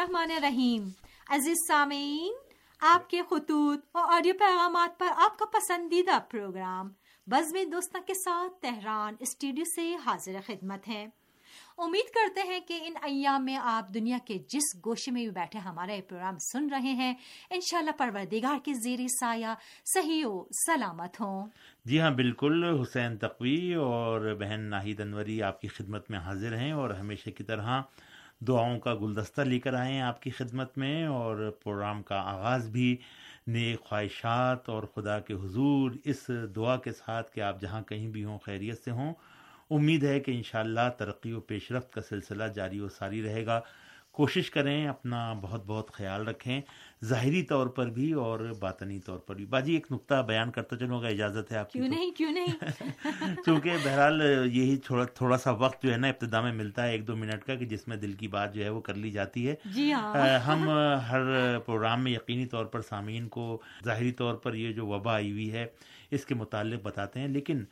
الرحمن الرحیم. عزیز سامعین، آپ کے خطوط اور آڈیو پیغامات پر آپ کا پسندیدہ پروگرام بزم دوستوں کے ساتھ تہران اسٹوڈیو سے حاضر خدمت ہے۔ امید کرتے ہیں کہ ان ایام میں آپ دنیا کے جس گوشے میں بھی بیٹھے ہمارا یہ پروگرام سن رہے ہیں۔ انشاءاللہ پروردگار کے زیر سایہ صحیح و سلامت ہوں۔ جی ہاں بالکل۔ حسین تقوی اور بہن ناہید انوری آپ کی خدمت میں حاضر ہیں اور ہمیشہ کی طرح دعاؤں کا گلدستہ لے کر آئے ہیں آپ کی خدمت میں اور پروگرام کا آغاز بھی نیک خواہشات اور خدا کے حضور اس دعا کے ساتھ کہ آپ جہاں کہیں بھی ہوں، خیریت سے ہوں۔ امید ہے کہ انشاءاللہ ترقی و پیش رفت کا سلسلہ جاری و ساری رہے گا۔ کوشش کریں اپنا بہت بہت خیال رکھیں ظاہری طور پر بھی اور باطنی طور پر بھی۔ باجی ایک نقطہ بیان کرتا چلوں گا اجازت ہے آپ کیوں نہیں کیوں نہیں؟ چونکہ بہرحال یہی تھوڑا تھوڑا سا وقت جو ہے نا ابتدا میں ملتا ہے ایک دو منٹ کا کہ جس میں دل کی بات جو ہے وہ کر لی جاتی ہے۔ جی ہاں۔ ہم ہر پروگرام میں یقینی طور پر سامعین کو ظاہری طور پر یہ جو وبا آئی ہوئی ہے اس کے متعلق بتاتے ہیں لیکن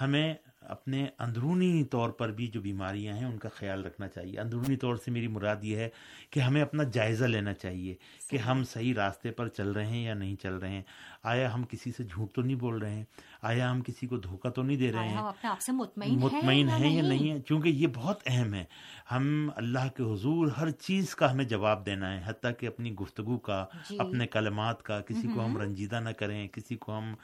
ہمیں اپنے اندرونی طور پر بھی جو بیماریاں ہیں ان کا خیال رکھنا چاہیے۔ اندرونی طور سے میری مراد یہ ہے کہ ہمیں اپنا جائزہ لینا چاہیے کہ ہم صحیح راستے پر چل رہے ہیں یا نہیں چل رہے ہیں۔ آیا ہم کسی سے جھوٹ تو نہیں بول رہے ہیں؟ آیا ہم کسی کو دھوکہ تو نہیں دے رہے ہیں؟ مطمئن ہیں یا نہیں؟ ہے چونکہ یہ بہت اہم ہے۔ ہم اللہ کے حضور ہر چیز کا ہمیں جواب دینا ہے حتیٰ کہ اپنی گفتگو کا جی۔ اپنے کلمات کا۔ کسی کو ہم رنجیدہ نہ کریں کسی کو ہم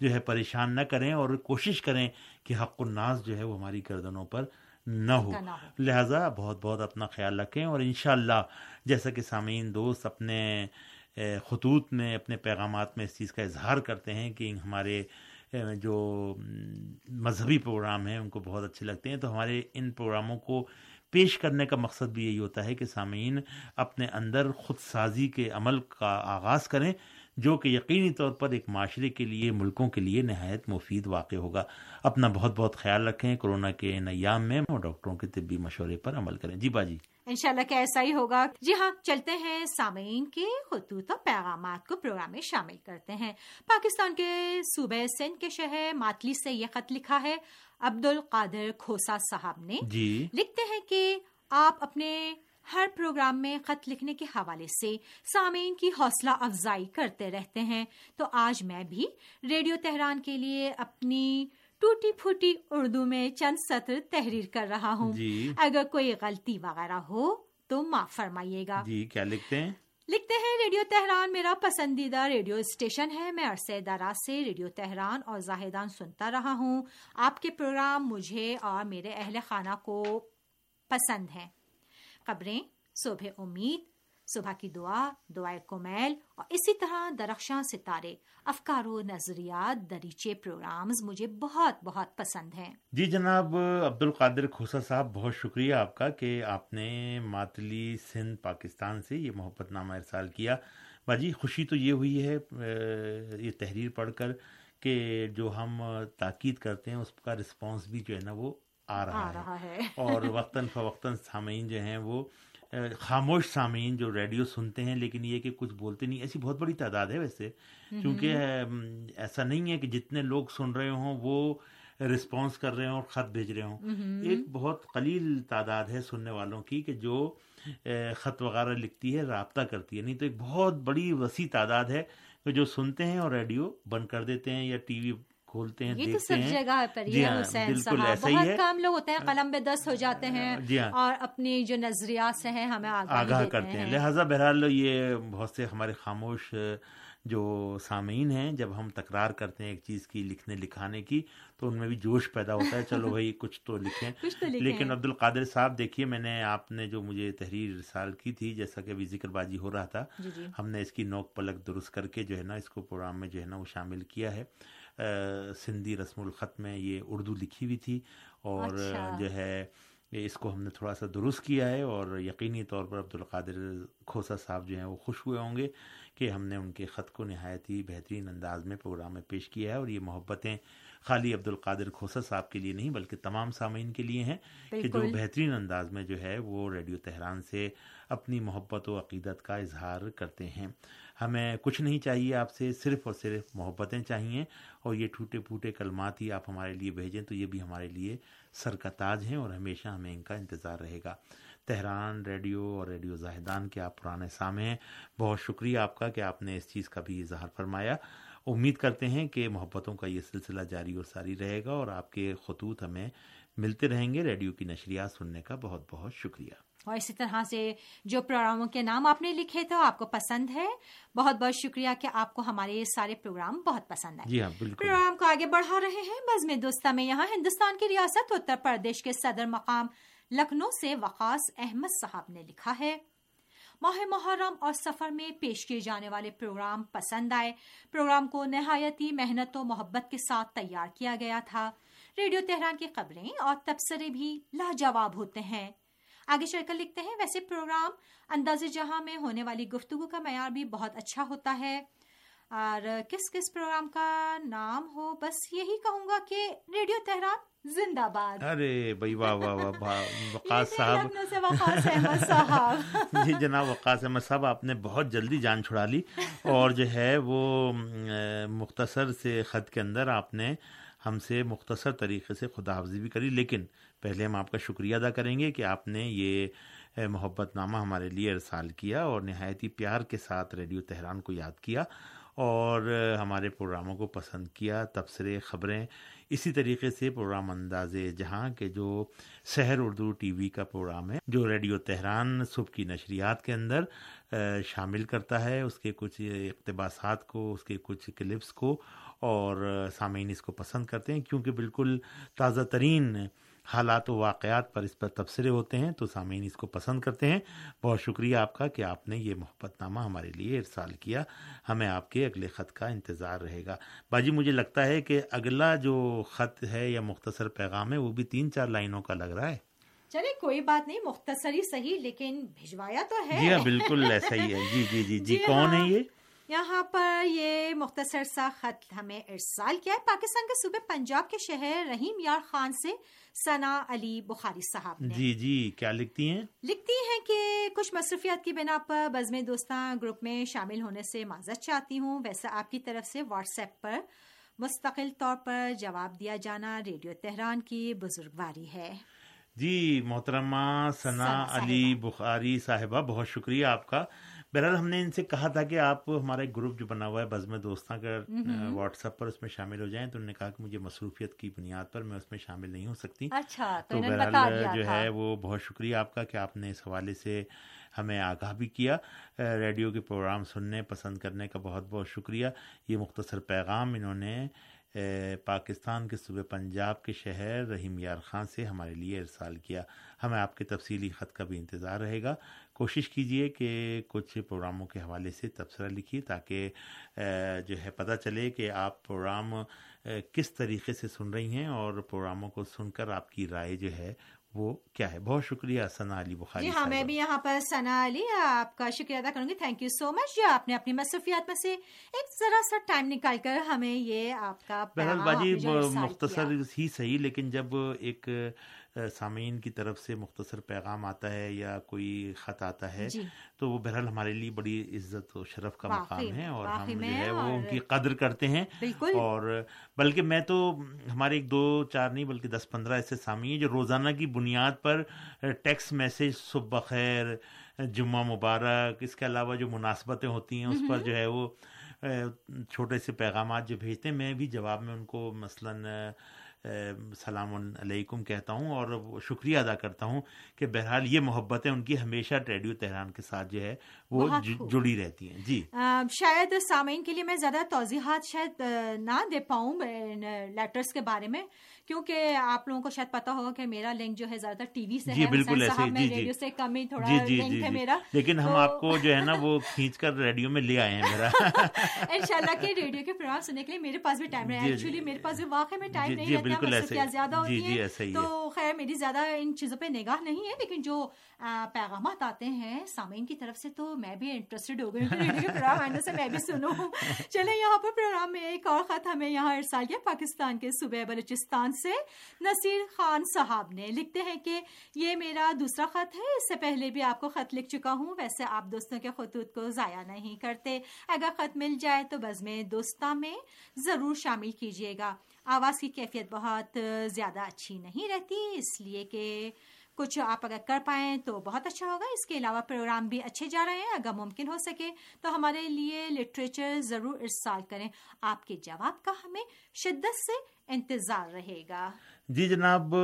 جو ہے پریشان نہ کریں اور کوشش کریں کہ حق الناس جو ہے وہ ہماری گردنوں پر نہ ہو۔ لہٰذا بہت بہت اپنا خیال رکھیں اور انشاءاللہ جیسا کہ سامعین دوست اپنے خطوط میں اپنے پیغامات میں اس چیز کا اظہار کرتے ہیں کہ ہمارے جو مذہبی پروگرام ہیں ان کو بہت اچھے لگتے ہیں تو ہمارے ان پروگراموں کو پیش کرنے کا مقصد بھی یہی ہوتا ہے کہ سامعین اپنے اندر خود سازی کے عمل کا آغاز کریں۔ جو کہ یقینی طور پر ایک معاشرے کے لیے ملکوں کے لیے نہایت مفید واقع ہوگا۔ اپنا بہت بہت خیال رکھیں کورونا کے نیام میں ڈاکٹروں کے طبی مشورے پر عمل کریں۔ جی باجی۔ انشاءاللہ کہ ایسا ہی ہوگا۔ جی ہاں چلتے ہیں سامعین کے خطوط و پیغامات کو پروگرام میں شامل کرتے ہیں۔ پاکستان کے صوبہ سندھ کے شہر ماتلی سے یہ خط لکھا ہے عبد القادر کھوسا صاحب نے۔ جی۔ لکھتے ہیں کہ آپ اپنے ہر پروگرام میں خط لکھنے کے حوالے سے سامعین کی حوصلہ افزائی کرتے رہتے ہیں۔ تو آج میں بھی ریڈیو تہران کے لیے اپنی ٹوٹی پھوٹی اردو میں چند سطر تحریر کر رہا ہوں۔ جی۔ اگر کوئی غلطی وغیرہ ہو تو معاف فرمائیے گا۔ جی کیا لکھتے ہیں؟ لکھتے ہیں ریڈیو تہران میرا پسندیدہ ریڈیو اسٹیشن ہے۔ میں عرصے دراز سے ریڈیو تہران اور زاہدان سنتا رہا ہوں۔ آپ کے پروگرام مجھے اور میرے اہل خانہ کو پسند ہیں۔ خبریں صبح امید، صبح کی دعا، دعائے کومیل اور اسی طرح درخشاں ستارے، افکار و نظریات، دریچے پروگرامز مجھے بہت بہت پسند ہیں۔ جی جناب عبد القادر کھوسا صاحب، بہت شکریہ آپ کا کہ آپ نے ماتلی سندھ، پاکستان سے یہ محبت نامہ ارسال کیا۔ باجی، خوشی تو یہ ہوئی ہے یہ تحریر پڑھ کر کہ جو ہم تاکید کرتے ہیں، اس کا رسپانس بھی جو ہے نا وہ آ رہا, آ رہا ہے, ہے اور وقتاً فوقتاً سامعین جو ہیں وہ خاموش سامعین جو ریڈیو سنتے ہیں لیکن یہ کہ کچھ بولتے نہیں ایسی بہت بڑی تعداد ہے ویسے۔ کیونکہ ایسا نہیں ہے کہ جتنے لوگ سن رہے ہوں وہ رسپانس کر رہے ہوں اور خط بھیج رہے ہوں۔ ایک بہت قلیل تعداد ہے سننے والوں کی کہ جو خط وغیرہ لکھتی ہے رابطہ کرتی ہے۔ نہیں تو ایک بہت بڑی وسیع تعداد ہے جو سنتے ہیں اور ریڈیو بند کر دیتے ہیں یا ٹی وی کھولتے ہیں یہ تو سب جگہ پر جی ہاں حسین بالکل ایسا بہت ہی ہے۔ کام لوگ ہوتے ہیں قلم بے دست ہو جاتے ہیں جی ہاں۔ اور اپنی جو نظریات سے ہیں ہمیں آگاہ کرتے ہیں۔ لہٰذا بہرحال یہ بہت سے ہمارے خاموش جو سامعین ہیں جب ہم تکرار کرتے ہیں ایک چیز کی لکھنے لکھانے کی تو ان میں بھی جوش پیدا ہوتا ہے۔ چلو بھائی کچھ تو لکھیں۔ لیکن عبد القادر صاحب دیکھیے میں نے آپ نے جو مجھے تحریر رسال کی تھی جیسا کہ ابھی ذکر بازی ہو رہا تھا ہم نے اس کی نوک پلک درست کر کے جو ہے نا اس کو پروگرام میں جو ہے نا وہ شامل کیا ہے۔ سندھی رسم الخط میں یہ اردو لکھی ہوئی تھی اور جو ہے اس کو ہم نے تھوڑا سا درست کیا ہے اور یقینی طور پر عبد القادر کھوسا صاحب جو ہیں وہ خوش ہوئے ہوں گے کہ ہم نے ان کے خط کو نہایت ہی بہترین انداز میں پروگرام میں پیش کیا ہے اور یہ محبتیں خالی عبد القادر کھوسا صاحب کے لیے نہیں بلکہ تمام سامعین کے لیے ہیں کہ جو بہترین انداز میں جو ہے وہ ریڈیو تہران سے اپنی محبت و عقیدت کا اظہار کرتے ہیں۔ ہمیں کچھ نہیں چاہیے آپ سے، صرف اور صرف محبتیں چاہیے۔ اور یہ ٹوٹے پھوٹے کلمات ہی آپ ہمارے لیے بھیجیں تو یہ بھی ہمارے لیے سر کا تاج ہیں اور ہمیشہ ہمیں ان کا انتظار رہے گا۔ تہران ریڈیو اور ریڈیو زاہدان کے آپ پرانے سامع ہیں بہت شکریہ آپ کا کہ آپ نے اس چیز کا بھی اظہار فرمایا۔ امید کرتے ہیں کہ محبتوں کا یہ سلسلہ جاری و ساری رہے گا اور آپ کے خطوط ہمیں ملتے رہیں گے۔ ریڈیو کی نشریات سننے کا بہت بہت شکریہ۔ اور اسی طرح سے جو پروگراموں کے نام آپ نے لکھے تھے آپ کو پسند ہے بہت بہت شکریہ کہ آپ کو ہمارے یہ سارے پروگرام بہت پسند آئے۔ جی ہاں پروگرام کو آگے بڑھا رہے ہیں۔ بز میں دوستہ میں یہاں ہندوستان کی ریاست اتر پردیش کے صدر مقام لکھنؤ سے وقاص احمد صاحب نے لکھا ہے۔ ماہ محرم اور سفر میں پیش کیے جانے والے پروگرام پسند آئے۔ پروگرام کو نہایتی محنت و محبت کے ساتھ تیار کیا گیا تھا۔ ریڈیو تہران کی خبریں اور تبصرے بھی لاجواب ہوتے ہیں۔ آگے چل کر لکھتے ہیں ویسے پروگرام انداز جہاں میں ہونے والی گفتگو کا معیار بھی بہت اچھا ہوتا ہے۔ اور کس کس پروگرام کا نام ہو بس یہی کہوں گا کہ ریڈیو تہران زندہ باد۔ ارے بھائی واہ واہ واہ وقاص صاحب۔ جی جناب وقاص احمد صاحب آپ نے بہت جلدی جان چھڑا لی۔ اور جو ہے وہ مختصر سے خط کے اندر آپ نے ہم سے مختصر طریقے سے خدا حافظی بھی کری، لیکن پہلے ہم آپ کا شکریہ ادا کریں گے کہ آپ نے یہ محبت نامہ ہمارے لیے ارسال کیا اور نہایت ہی پیار کے ساتھ ریڈیو تہران کو یاد کیا اور ہمارے پروگراموں کو پسند کیا، تبصرے، خبریں اسی طریقے سے پروگرام انداز جہاں کے جو شہر اردو ٹی وی کا پروگرام ہے، جو ریڈیو تہران صبح کی نشریات کے اندر شامل کرتا ہے۔ اس کے کچھ اقتباسات کو، اس کے کچھ کلپس کو اور سامعین اس کو پسند کرتے ہیں، کیونکہ بالکل تازہ ترین حالات و واقعات پر اس پر تبصرے ہوتے ہیں تو سامعین اس کو پسند کرتے ہیں۔ بہت شکریہ آپ کا کہ آپ نے یہ محبت نامہ ہمارے لیے ارسال کیا۔ ہمیں آپ کے اگلے خط کا انتظار رہے گا۔ باجی مجھے لگتا ہے کہ اگلا جو خط ہے یا مختصر پیغام ہے وہ بھی تین چار لائنوں کا لگ رہا ہے۔ چلے کوئی بات نہیں مختصری صحیح لیکن بھجوایا تو ہے۔ جی ہاں بالکل ایسا ہی ہے۔ جی جی جی جی جی کون ہے ہاں۔ یہ؟ یہاں پر یہ مختصر سا خط ہمیں ارسال کیا ہے۔ پاکستان کے صوبے پنجاب کے شہر رحیم یار خان سے ثنا علی بخاری صاحب نے۔ جی جی کیا لکھتی ہیں؟ لکھتی ہیں کہ کچھ مصروفیات کی بنا پر بزم دوستاں گروپ میں شامل ہونے سے معذرت چاہتی ہوں۔ ویسے آپ کی طرف سے واٹس ایپ پر مستقل طور پر جواب دیا جانا ریڈیو تہران کی بزرگواری ہے۔ جی محترمہ ثنا علی۔ بخاری صاحبہ بہت شکریہ آپ کا۔ بہرحال ہم نے ان سے کہا تھا کہ آپ ہمارا ایک گروپ جو بنا ہوا ہے بزم دوستاں کا واٹس ایپ پر اس میں شامل ہو جائیں تو انہوں نے کہا کہ مجھے مصروفیت کی بنیاد پر میں اس میں شامل نہیں ہو سکتی۔ اچھا تو بہرحال جو ہے وہ بہت شکریہ آپ کا کہ آپ نے اس حوالے سے ہمیں آگاہ بھی کیا۔ ریڈیو کے پروگرام سننے پسند کرنے کا بہت بہت شکریہ۔ یہ مختصر پیغام انہوں نے پاکستان کے صوبے پنجاب کے شہر رحیم یار خان سے ہمارے لیے ارسال کیا۔ ہمیں آپ کے تفصیلی خط کا بھی انتظار رہے گا۔ کوشش کیجیے کہ کچھ پروگراموں کے حوالے سے تبصرہ لکھیے تاکہ جو ہے پتہ چلے کہ آپ پروگرام کس طریقے سے سن رہی ہیں اور پروگراموں کو سن کر آپ کی رائے جو ہے وہ کیا ہے بہت شکریہ ثنا علی بخاری جی ہاں میں۔ بھی یہاں پر ثنا علی آپ کا شکریہ ادا کروں گی تھینک یو سو مچ جو آپ نے اپنی مصروفیات میں سے ایک ذرا سا ٹائم نکال کر ہمیں یہ آپ کا بہرحال باجی مختصر۔ ہی صحیح لیکن جب ایک سامعین کی طرف سے مختصر پیغام آتا ہے یا کوئی خط آتا ہے جی۔ تو وہ بہرحال ہمارے لیے بڑی عزت و شرف کا مقام ہے اور ہم جو ہے وہ ان کی قدر کرتے ہیں۔ بالکل۔ اور بلکہ میں تو ہمارے ایک دو چار نہیں بلکہ دس پندرہ ایسے سامعین جو روزانہ کی بنیاد پر ٹیکسٹ میسج صبح بخیر جمعہ مبارک اس کے علاوہ جو مناسبتیں ہوتی ہیں اس پر جو ہے وہ چھوٹے سے پیغامات جو بھیجتے ہیں میں بھی جواب میں ان کو مثلاً سلام علیکم کہتا ہوں اور شکریہ ادا کرتا ہوں کہ بہرحال یہ محبتیں ان کی ہمیشہ ریڈیو تہران کے ساتھ جو ہے وہ۔ جڑی رہتی ہیں۔ جی۔ شاید سامعین کے لیے میں زیادہ توضیحات شاید نہ دے پاؤں لیٹرز کے بارے میں۔ کیونکہ آپ لوگوں کو شاید پتا ہوگا کہ میرا لنک جو ہے زیادہ تر ٹی وی سے جی بالکل ایسے جی جی۔ سے کم ہی تھوڑا جی جی جی ہے جی۔ میرا۔ لیکن ہم آپ کو جو ہے نا وہ کھینچ کر ریڈیو میں لے آئے ہیں میرا۔ انشاءاللہ کہ ریڈیو کے پروگرام سننے کے لیے میرے پاس بھی ٹائم رہا جی، ایکچولی میرے پاس بھی واقعی میں ٹائم جی، نہیں جی، رہتا بالکل ایسے مصروفیات۔ زیادہ جی، ہوتی جی، ہے۔ تو خیر، میری زیادہ ان چیزوں پہ نگاہ نہیں ہے، لیکن جو پیغامات آتے ہیں سامعین کی طرف سے تو میں بھی انٹرسٹڈ ہو گئی ہوں۔ پروگرام آنے سے میں بھی سنوں۔ چلیں، یہاں پر پروگرام میں ایک اور خط ہمیں یہاں ارسال کیا، پاکستان کے صوبے بلوچستان سے۔ نصیر خان صاحب نے لکھتے ہیں کہ یہ میرا دوسرا خط ہے، اس سے پہلے بھی آپ کو خط لکھ چکا ہوں۔ ویسے آپ دوستوں کے خطوط کو ضائع نہیں کرتے۔ اگر خط مل جائے تو بزم دوستہ میں ضرور شامل کیجیے گا۔ آواز کی کیفیت بہت زیادہ اچھی نہیں رہتی، اس لیے کہ کچھ آپ اگر کر پائیں تو بہت اچھا ہوگا۔ اس کے علاوہ پروگرام بھی اچھے جا رہے ہیں، اگر ممکن ہو سکے تو ہمارے لیے لٹریچر ضرور ارسال کریں۔ آپ کے جواب کا ہمیں شدت سے انتظار رہے گا۔ جی جناب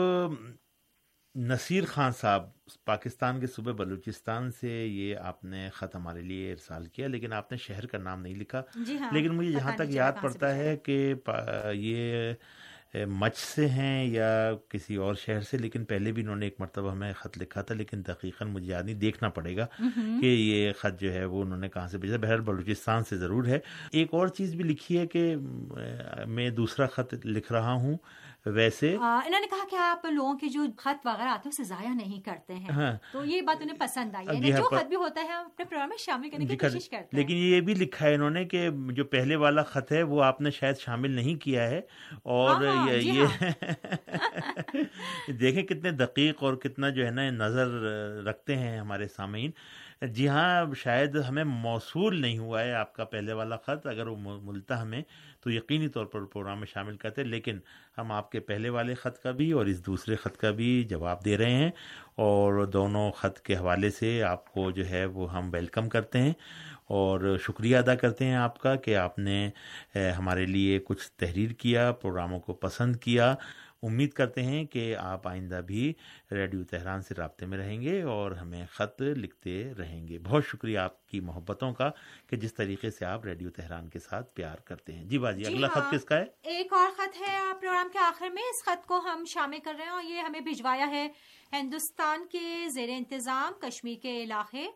نصیر خان صاحب پاکستان کے صوبے بلوچستان سے یہ آپ نے خط ہمارے لیے ارسال کیا لیکن آپ نے شہر کا نام نہیں لکھا۔ جی ہاں لیکن مجھے جہاں تک یاد پڑتا ہے کہ یہ مچ سے ہیں یا کسی اور شہر سے لیکن پہلے بھی انہوں نے ایک مرتبہ ہمیں خط لکھا تھا لیکن دقیقاً مجھے یاد نہیں دیکھنا پڑے گا کہ یہ خط جو ہے وہ انہوں نے کہاں سے بھیجا۔ بہر بلوچستان سے ضرور ہے۔ ایک اور چیز بھی لکھی ہے کہ میں دوسرا خط لکھ رہا ہوں۔ ویسے؟ انہوں نے کہا کہ آپ لوگوں کے جو خط وغیرہ آتے ہیں اسے ضائع نہیں کرتے ہیں۔ ہاں۔ تو یہ بات انہیں پسند آئی۔ ہے جی جو خط بھی ہوتا ہے اپنے پروگرام میں شامل کرنے کی کوشش کرتے ہیں۔ لیکن یہ بھی لکھا ہے انہوں نے کہ جو پہلے والا خط ہے وہ آپ نے شاید شامل نہیں کیا ہے۔ اور یہ دیکھیں کتنے دقیق اور کتنا جو ہے نا نظر رکھتے ہیں ہمارے سامعین۔ جی ہاں شاید ہمیں موصول نہیں ہوا ہے آپ کا پہلے والا خط، اگر وہ ملتا ہمیں تو یقینی طور پر پروگرام میں شامل کرتے لیکن ہم آپ کے پہلے والے خط کا بھی اور اس دوسرے خط کا بھی جواب دے رہے ہیں، اور دونوں خط کے حوالے سے آپ کو جو ہے وہ ہم ویلکم کرتے ہیں، اور شکریہ ادا کرتے ہیں آپ کا کہ آپ نے ہمارے لیے کچھ تحریر کیا، پروگراموں کو پسند کیا امید کرتے ہیں کہ آپ آئندہ بھی ریڈیو تہران سے رابطے میں رہیں گے اور ہمیں خط لکھتے رہیں گے۔ بہت شکریہ آپ کی محبتوں کا کہ جس طریقے سے آپ ریڈیو تہران کے ساتھ پیار کرتے ہیں۔ جی باجی اگلا خط کس کا ہے؟ ایک اور خط ہے پروگرام کے آخر میں۔ اس خط کو ہم شامل کر رہے ہیں اور یہ ہمیں بھجوایا ہے۔ ہندوستان کے زیر انتظام کشمیر کے علاقے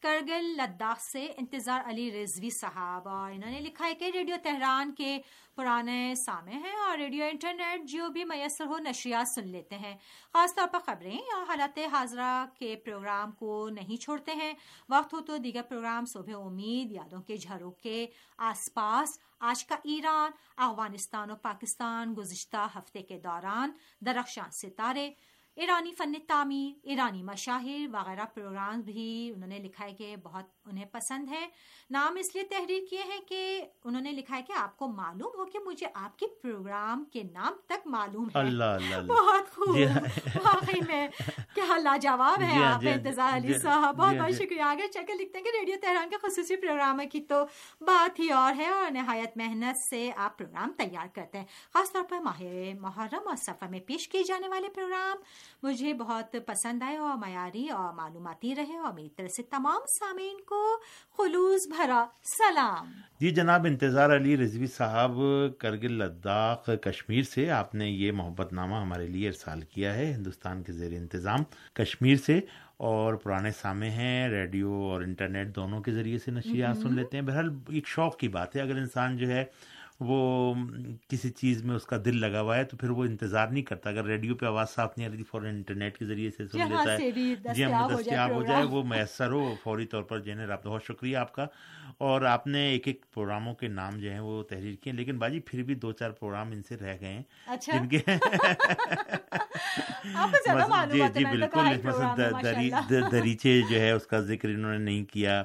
کرگل لداخ سے انتظار علی رضوی صاحب اور انہوں نے لکھا ہے کہ ریڈیو تہران کے پرانے سامع ہیں اور ریڈیو انٹرنیٹ جو بھی میسر ہو نشریات سن لیتے ہیں۔ خاص طور پر خبریں یا حالات حاضرہ کے پروگرام کو نہیں چھوڑتے ہیں۔ وقت ہو تو دیگر پروگرام صبح امید، یادوں کے جھروں کے آس پاس آج کا ایران، افغانستان اور پاکستان گزشتہ ہفتے کے دوران درخشاں ستارے ایرانی فن تعمیر ایرانی مشاہر وغیرہ پروگرام بھی انہوں نے لکھا ہے کہ بہت انہیں پسند ہے۔ نام اس لیے تحریر کیے ہیں کہ انہوں نے لکھا ہے کہ آپ کو معلوم ہو کہ مجھے آپ کے پروگرام کے نام تک معلوم ہے۔ اللہ اللہ بہت خوب۔ واقعی میں کیا لاجواب ہے آپ انتظار علی صاحب۔ بہت بہت شکریہ۔ آگے چل کے لکھتے ہیں کہ ریڈیو تہران کے خصوصی پروگرام کی تو بات ہی اور ہے اور نہایت محنت سے آپ پروگرام تیار کرتے ہیں۔ خاص طور پر ماہر محرم اور سفر میں پیش کیے جانے والے پروگرام۔ مجھے بہت پسند آئے اور معیاری اور معلوماتی رہے اور میری طرف سے تمام سامعین کو خلوص بھرا سلام۔ جی جناب انتظار علی رضوی صاحب کرگل لداخ کشمیر سے آپ نے یہ محبت نامہ ہمارے لیے ارسال کیا ہے۔ ہندوستان کے زیر انتظام کشمیر سے اور پرانے سامے ہیں ریڈیو اور انٹرنیٹ دونوں کے ذریعے سے نشریات سن لیتے ہیں۔ بہرحال ایک شوق کی بات ہے۔ اگر انسان جو ہے وہ کسی چیز میں اس کا دل لگا ہوا ہے تو پھر وہ انتظار نہیں کرتا۔ اگر ریڈیو پہ آواز صاف نہیں آ رہی فوراً انٹرنیٹ کے ذریعے سے سن لیتا ہے۔ جی ہم دستیاب ہو جائے وہ میسر ہو فوری طور پر۔ جو ہے بہت شکریہ آپ کا۔ اور آپ نے ایک ایک پروگراموں کے نام جو ہیں وہ تحریر کیے لیکن باجی پھر بھی دو چار پروگرام ان سے رہ گئے ہیں۔ اچھا۔ جن کے جی جی بالکل دریچے جو ہے اس کا ذکر انہوں نے نہیں کیا۔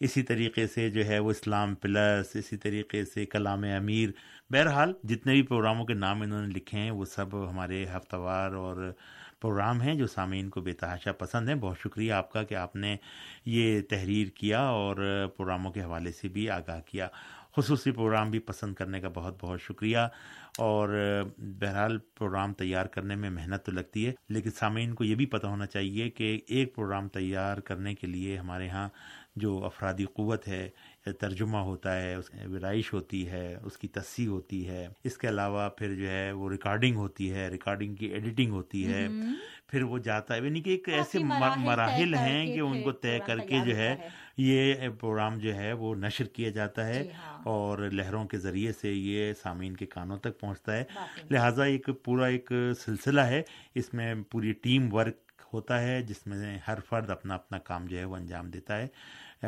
اسی طریقے سے جو ہے وہ اسلام پلس اسی طریقے سے کلام امیر۔ بہرحال جتنے بھی پروگراموں کے نام انہوں نے لکھے ہیں وہ سب ہمارے ہفتہ وار اور پروگرام ہیں جو سامعین کو بے تحاشا پسند ہیں۔ بہت شکریہ آپ کا کہ آپ نے یہ تحریر کیا اور پروگراموں کے حوالے سے بھی آگاہ کیا۔ خصوصی پروگرام بھی پسند کرنے کا بہت بہت شکریہ۔ اور بہرحال پروگرام تیار کرنے میں محنت تو لگتی ہے لیکن سامعین کو یہ بھی پتہ ہونا چاہیے کہ ایک پروگرام تیار کرنے کے لیے ہمارے ہاں جو افرادی قوت ہے ترجمہ ہوتا ہے اس ورائش ہوتی ہے اس کی تصحیح ہوتی ہے اس کے علاوہ پھر جو ہے وہ ریکارڈنگ ہوتی ہے ریکارڈنگ کی ایڈیٹنگ ہوتی ہے پھر وہ جاتا ہے یعنی کہ ایک ایسے مراحل ہیں کہ ان کو طے کر کے جو ہے۔ یہ پروگرام جو ہے وہ نشر کیا جاتا ہے جی ہاں۔ اور لہروں کے ذریعے سے یہ سامعین کے کانوں تک پہنچتا ہے۔ لہٰذا ایک پورا ایک سلسلہ ہے۔ اس میں پوری ٹیم ورک ہوتا ہے، جس میں ہر فرد اپنا اپنا کام جو ہے وہ انجام دیتا ہے۔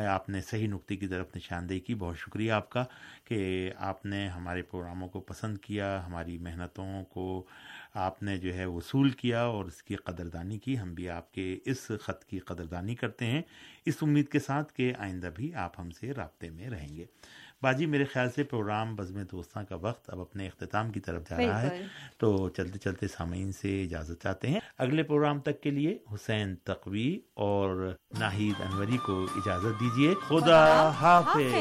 آپ نے صحیح نقطے کی طرف نشاندہی کی۔ بہت شکریہ آپ کا کہ آپ نے ہمارے پروگراموں کو پسند کیا، ہماری محنتوں کو آپ نے جو ہے وصول کیا اور اس کی قدردانی کی۔ ہم بھی آپ کے اس خط کی قدردانی کرتے ہیں۔ اس امید کے ساتھ کہ آئندہ بھی آپ ہم سے رابطے میں رہیں گے۔ باجی میرے خیال سے پروگرام بزم دوستاں کا وقت اب اپنے اختتام کی طرف جا رہا ہے۔ تو چلتے چلتے سامعین سے اجازت چاہتے ہیں۔ اگلے پروگرام تک کے لیے حسین تقوی اور ناہید انوری کو اجازت دیجیے خدا حافظ۔